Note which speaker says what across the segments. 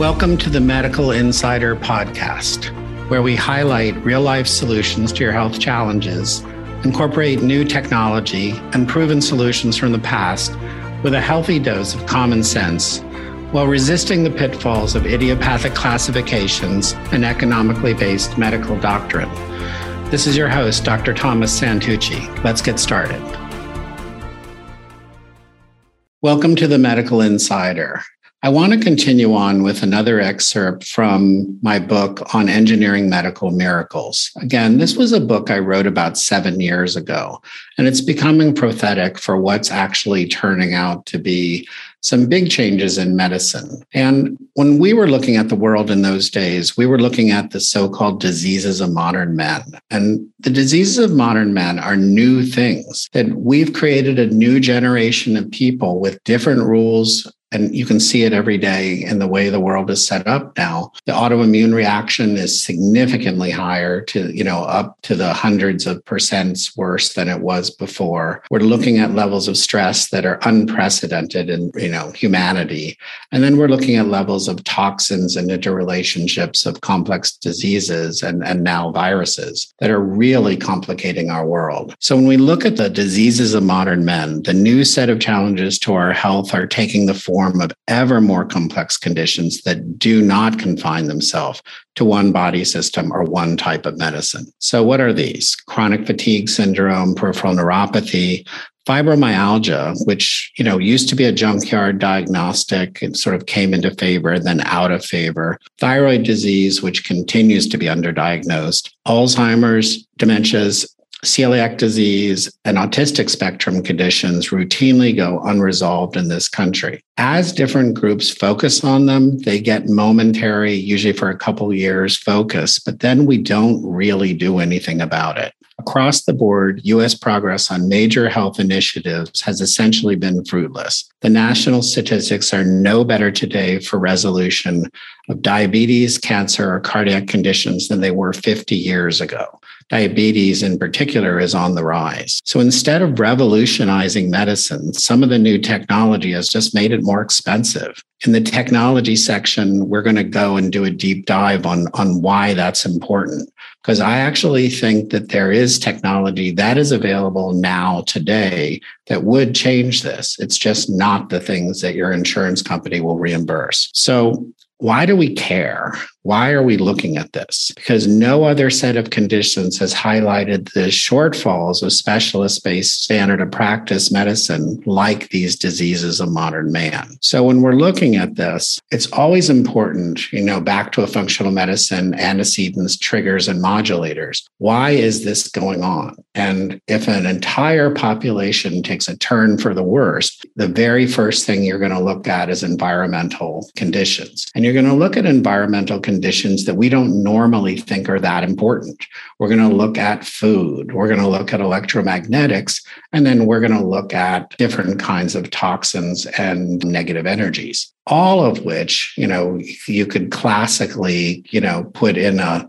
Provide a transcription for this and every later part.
Speaker 1: Welcome to the Medical Insider Podcast, where we highlight real life solutions to your health challenges, incorporate new technology and proven solutions from the past with a healthy dose of common sense while resisting the pitfalls of idiopathic classifications and economically based medical doctrine. This is your host, Dr. Thomas Santucci. Let's get started. Welcome to the Medical Insider. I want to continue on with another excerpt from my book on engineering medical miracles. Again, this was a book I wrote about seven years ago, and it's becoming prophetic for what's actually turning out to be some big changes in medicine. And when we were looking at the world in those days, we were looking at the so called diseases of modern men. And the diseases of modern men are new things that we've created a new generation of people with different rules and you can see it every day in the way the world is set up now. The autoimmune reaction is significantly higher to you know up to the hundreds of percents worse than it was before. We're looking at levels of stress that are unprecedented in you know humanity. And then we're looking at levels of toxins and interrelationships of complex diseases and and now viruses that are really complicating our world. So when we look at the diseases of modern men the new set of challenges to our health are taking the form form of ever more complex conditions that do not confine themselves to one body system or one type of medicine. So, what are these? Chronic fatigue syndrome, peripheral neuropathy, fibromyalgia, which you know used to be a junkyard diagnostic and sort of came into favor, then out of favor. Thyroid disease, which continues to be underdiagnosed. Alzheimer's, dementias, celiac disease and autistic spectrum conditions routinely go unresolved in this country. As different groups focus on them, they get momentary, usually for a couple years, focus, but then we don't really do anything about it. Across the board, US progress on major health initiatives has essentially been fruitless. The national statistics are no better today for resolution of diabetes, cancer, or cardiac conditions than they were 50 years ago diabetes in particular is on the rise. So instead of revolutionizing medicine, some of the new technology has just made it more expensive. In the technology section, we're going to go and do a deep dive on, on why that's important. Because I actually think that there is technology that is available now today that would change this. It's just not the things that your insurance company will reimburse. So why do we care? Why are we looking at this? Because no other set of conditions has highlighted the shortfalls of specialist based standard of practice medicine like these diseases of modern man. So when we're looking at this, it's always important, you know, back to a functional medicine, antecedents, triggers, and modulators. Why is this going on? And if an entire population takes a turn for the worst, the very first thing you're going to look at is environmental conditions. And you're going to look at environmental conditions that we don't normally think are that important. We're going to mm-hmm. look at food, we're going to look at electromagnetics, and then we're going to look at different kinds of toxins and negative energies. All of which, you know, you could classically, you know, put in a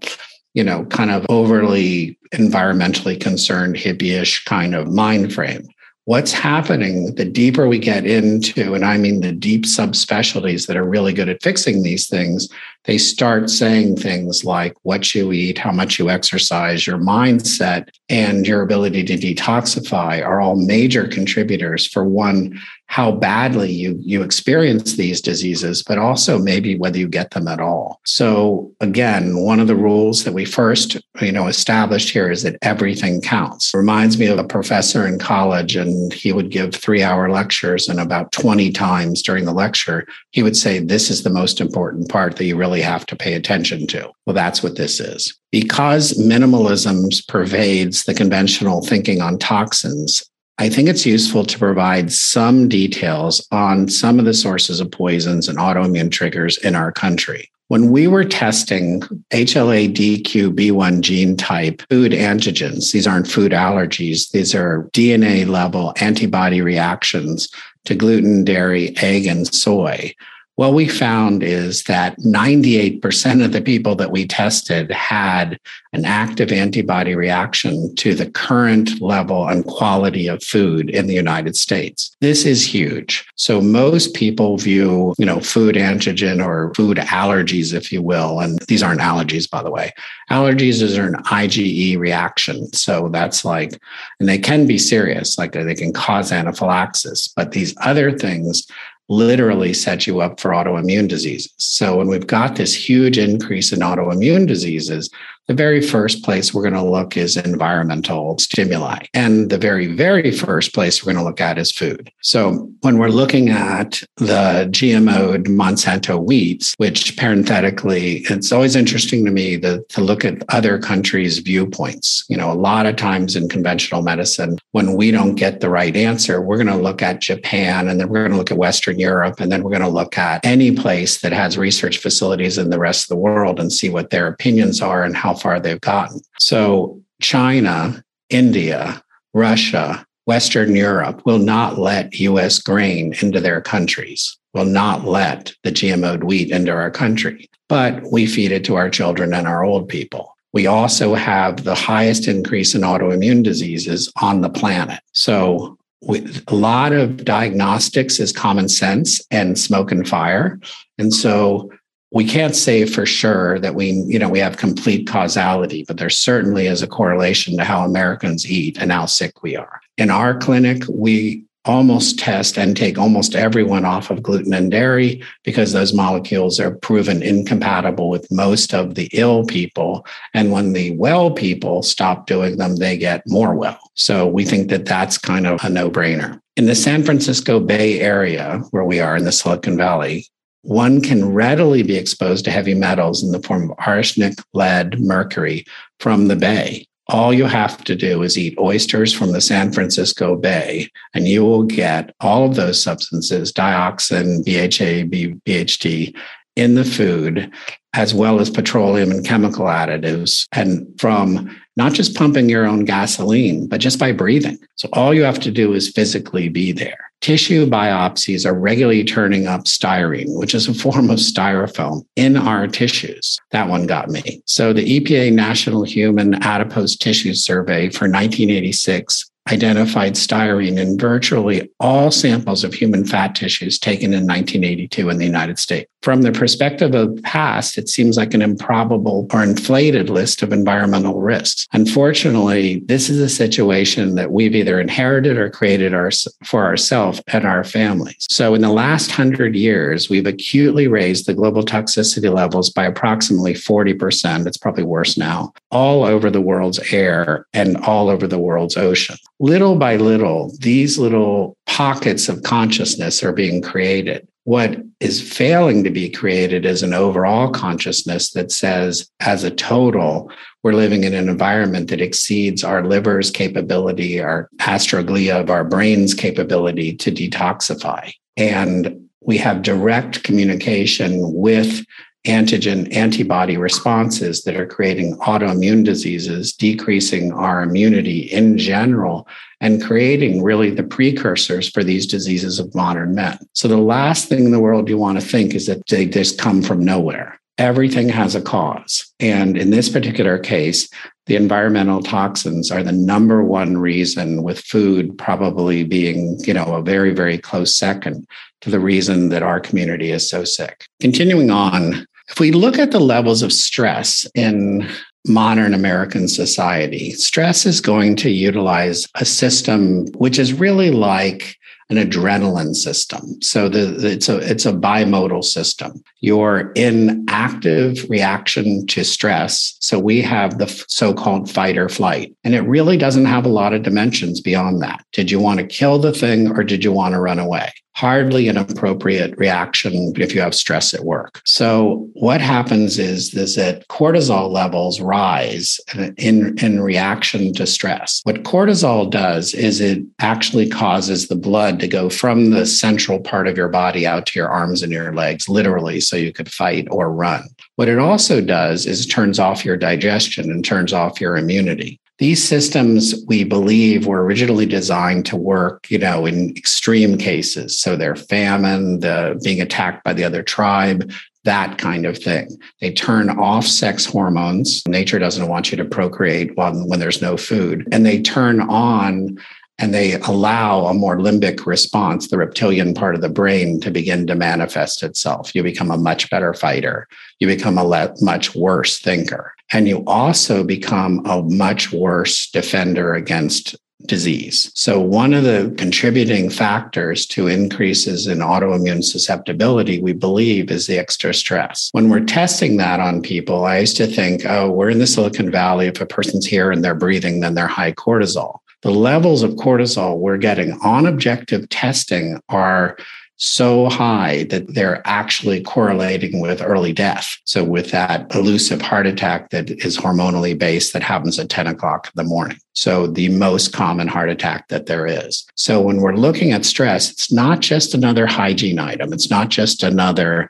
Speaker 1: you know, kind of overly environmentally concerned hippie-ish kind of mind frame what's happening the deeper we get into, and I mean the deep subspecialties that are really good at fixing these things, they start saying things like what you eat, how much you exercise, your mindset, and your ability to detoxify are all major contributors for one, how badly you, you experience these diseases, but also maybe whether you get them at all. So again, one of the rules that we first, you know, established here is that everything counts. Reminds me of a professor in college, and he would give three hour lectures, and about 20 times during the lecture, he would say, This is the most important part that you really really have to pay attention to. Well, that's what this is. Because minimalism pervades the conventional thinking on toxins, I think it's useful to provide some details on some of the sources of poisons and autoimmune triggers in our country. When we were testing HLA DQ1 gene type food antigens, these aren't food allergies, these are DNA level antibody reactions to gluten, dairy, egg, and soy what we found is that 98% of the people that we tested had an active antibody reaction to the current level and quality of food in the United States. This is huge. So most people view, you know, food antigen or food allergies, if you will, and these aren't allergies, by the way. Allergies is an IgE reaction. So that's like, and they can be serious, like they can cause anaphylaxis, but these other things literally set you up for autoimmune diseases. So when we've got this huge increase in autoimmune diseases, the very first place we're going to look is environmental stimuli. And the very, very first place we're going to look at is food. So when we're looking at the GMO Monsanto wheats, which parenthetically, it's always interesting to me to, to look at other countries' viewpoints. You know, a lot of times in conventional medicine, when we don't get the right answer, we're going to look at Japan and then we're going to look at Western Europe and then we're going to look at any place that has research facilities in the rest of the world and see what their opinions are and how far they've gotten. So China, India, Russia, Western Europe will not let US grain into their countries, will not let the GMOed wheat into our country, but we feed it to our children and our old people. We also have the highest increase in autoimmune diseases on the planet. So with a lot of diagnostics is common sense and smoke and fire. And so we can't say for sure that we, you know, we have complete causality, but there certainly is a correlation to how Americans eat and how sick we are. In our clinic, we almost test and take almost everyone off of gluten and dairy because those molecules are proven incompatible with most of the ill people. And when the well people stop doing them, they get more well. So we think that that's kind of a no brainer. In the San Francisco Bay Area, where we are in the Silicon Valley, one can readily be exposed to heavy metals in the form of arsenic, lead, mercury from the bay. All you have to do is eat oysters from the San Francisco Bay, and you will get all of those substances, dioxin, BHA, BHT, in the food, as well as petroleum and chemical additives, and from not just pumping your own gasoline, but just by breathing. So all you have to do is physically be there. Tissue biopsies are regularly turning up styrene, which is a form of styrofoam in our tissues. That one got me. So the EPA National Human Adipose Tissue Survey for 1986 identified styrene in virtually all samples of human fat tissues taken in 1982 in the United States. From the perspective of the past, it seems like an improbable or inflated list of environmental risks. Unfortunately, this is a situation that we've either inherited or created our, for ourselves and our families. So in the last hundred years, we've acutely raised the global toxicity levels by approximately 40%. It's probably worse now, all over the world's air and all over the world's ocean little by little, these little pockets of consciousness are being created. What is failing to be created is an overall consciousness that says, as a total, we're living in an environment that exceeds our liver's capability, our astroglia of our brain's capability to detoxify. And we have direct communication with antigen antibody responses that are creating autoimmune diseases, decreasing our immunity in general, and creating really the precursors for these diseases of modern men. So, the last thing in the world you want to think is that they just come from nowhere. Everything has a cause. And in this particular case, the environmental toxins are the number one reason with food probably being you know a very very close second to the reason that our community is so sick continuing on if we look at the levels of stress in modern American society, stress is going to utilize a system which is really like an adrenaline system. So the, it's a it's a bimodal system. You're in active reaction to stress. So we have the so-called fight or flight, and it really doesn't have a lot of dimensions beyond that. Did you want to kill the thing or did you want to run away? Hardly an appropriate reaction if you have stress at work. So what happens is, is that cortisol levels rise in, in reaction to stress. What cortisol does is it actually causes the blood to go from the central part of your body out to your arms and your legs, literally, so you could fight or run. What it also does is it turns off your digestion and turns off your immunity. These systems, we believe, were originally designed to work, you know, in extreme cases. So they're famine, the being attacked by the other tribe, that kind of thing. They turn off sex hormones. Nature doesn't want you to procreate when, when there's no food. And they turn on and they allow a more limbic response, the reptilian part of the brain, to begin to manifest itself. You become a much better fighter. You become a le- much worse thinker. And you also become a much worse defender against disease. So, one of the contributing factors to increases in autoimmune susceptibility, we believe, is the extra stress. When we're testing that on people, I used to think, oh, we're in the Silicon Valley. If a person's here and they're breathing, then they're high cortisol. The levels of cortisol we're getting on objective testing are so high that they're actually correlating with early death. So, with that elusive heart attack that is hormonally based that happens at 10 o'clock in the morning. So, the most common heart attack that there is. So, when we're looking at stress, it's not just another hygiene item, it's not just another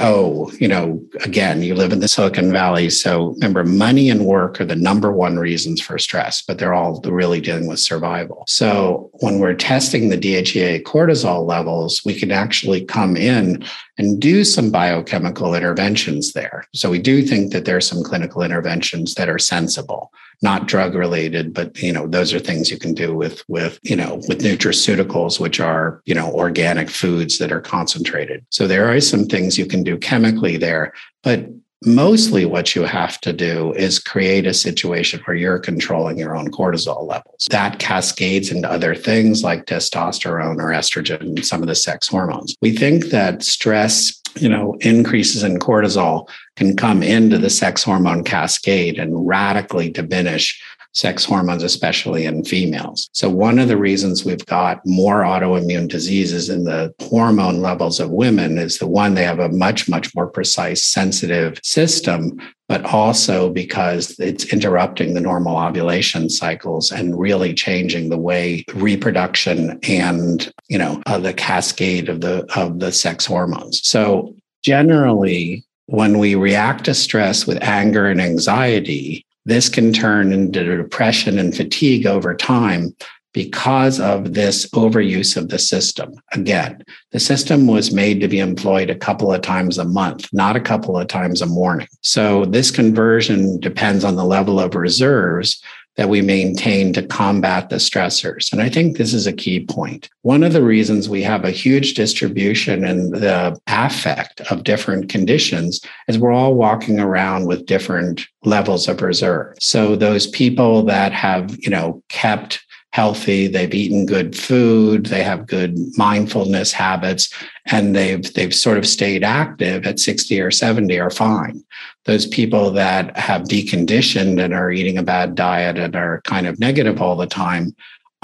Speaker 1: oh, you know, again, you live in the Silicon Valley. So remember, money and work are the number one reasons for stress, but they're all really dealing with survival. So when we're testing the DHEA cortisol levels, we can actually come in and do some biochemical interventions there. So we do think that there are some clinical interventions that are sensible not drug related, but you know, those are things you can do with with, you know, with nutraceuticals, which are, you know, organic foods that are concentrated. So there are some things you can do chemically there, but mostly what you have to do is create a situation where you're controlling your own cortisol levels. That cascades into other things like testosterone or estrogen, some of the sex hormones. We think that stress you know, increases in cortisol can come into the sex hormone cascade and radically diminish sex hormones, especially in females. So, one of the reasons we've got more autoimmune diseases in the hormone levels of women is the one they have a much, much more precise, sensitive system, but also because it's interrupting the normal ovulation cycles and really changing the way reproduction and, you know, uh, the cascade of the of the sex hormones. So, generally, when we react to stress with anger and anxiety, this can turn into depression and fatigue over time because of this overuse of the system. Again, the system was made to be employed a couple of times a month, not a couple of times a morning. So this conversion depends on the level of reserves that we maintain to combat the stressors. And I think this is a key point. One of the reasons we have a huge distribution in the affect of different conditions is we're all walking around with different levels of reserve. So those people that have, you know, kept healthy, they've eaten good food, they have good mindfulness habits, and they've they've sort of stayed active at 60 or 70 are fine. Those people that have deconditioned and are eating a bad diet and are kind of negative all the time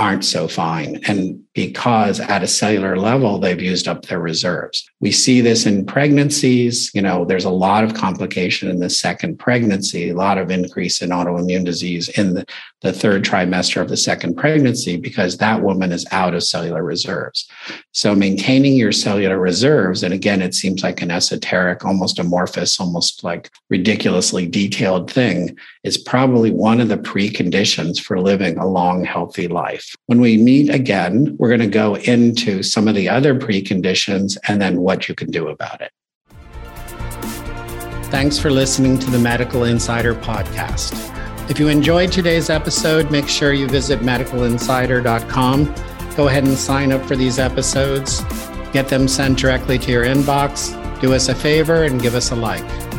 Speaker 1: aren't so fine. And because at a cellular level, they've used up their reserves. We see this in pregnancies. You know, there's a lot of complication in the second pregnancy, a lot of increase in autoimmune disease in the, the third trimester of the second pregnancy because that woman is out of cellular reserves. So maintaining your cellular reserves, and again, it seems like an esoteric, almost amorphous, almost like ridiculously detailed thing, is probably one of the preconditions for living a long, healthy life. When we meet again, we're going to go into some of the other preconditions and then what you can do about it. Thanks for listening to the Medical Insider podcast. If you enjoyed today's episode, make sure you visit medicalinsider.com. Go ahead and sign up for these episodes. Get them sent directly to your inbox. Do us a favor and give us a like.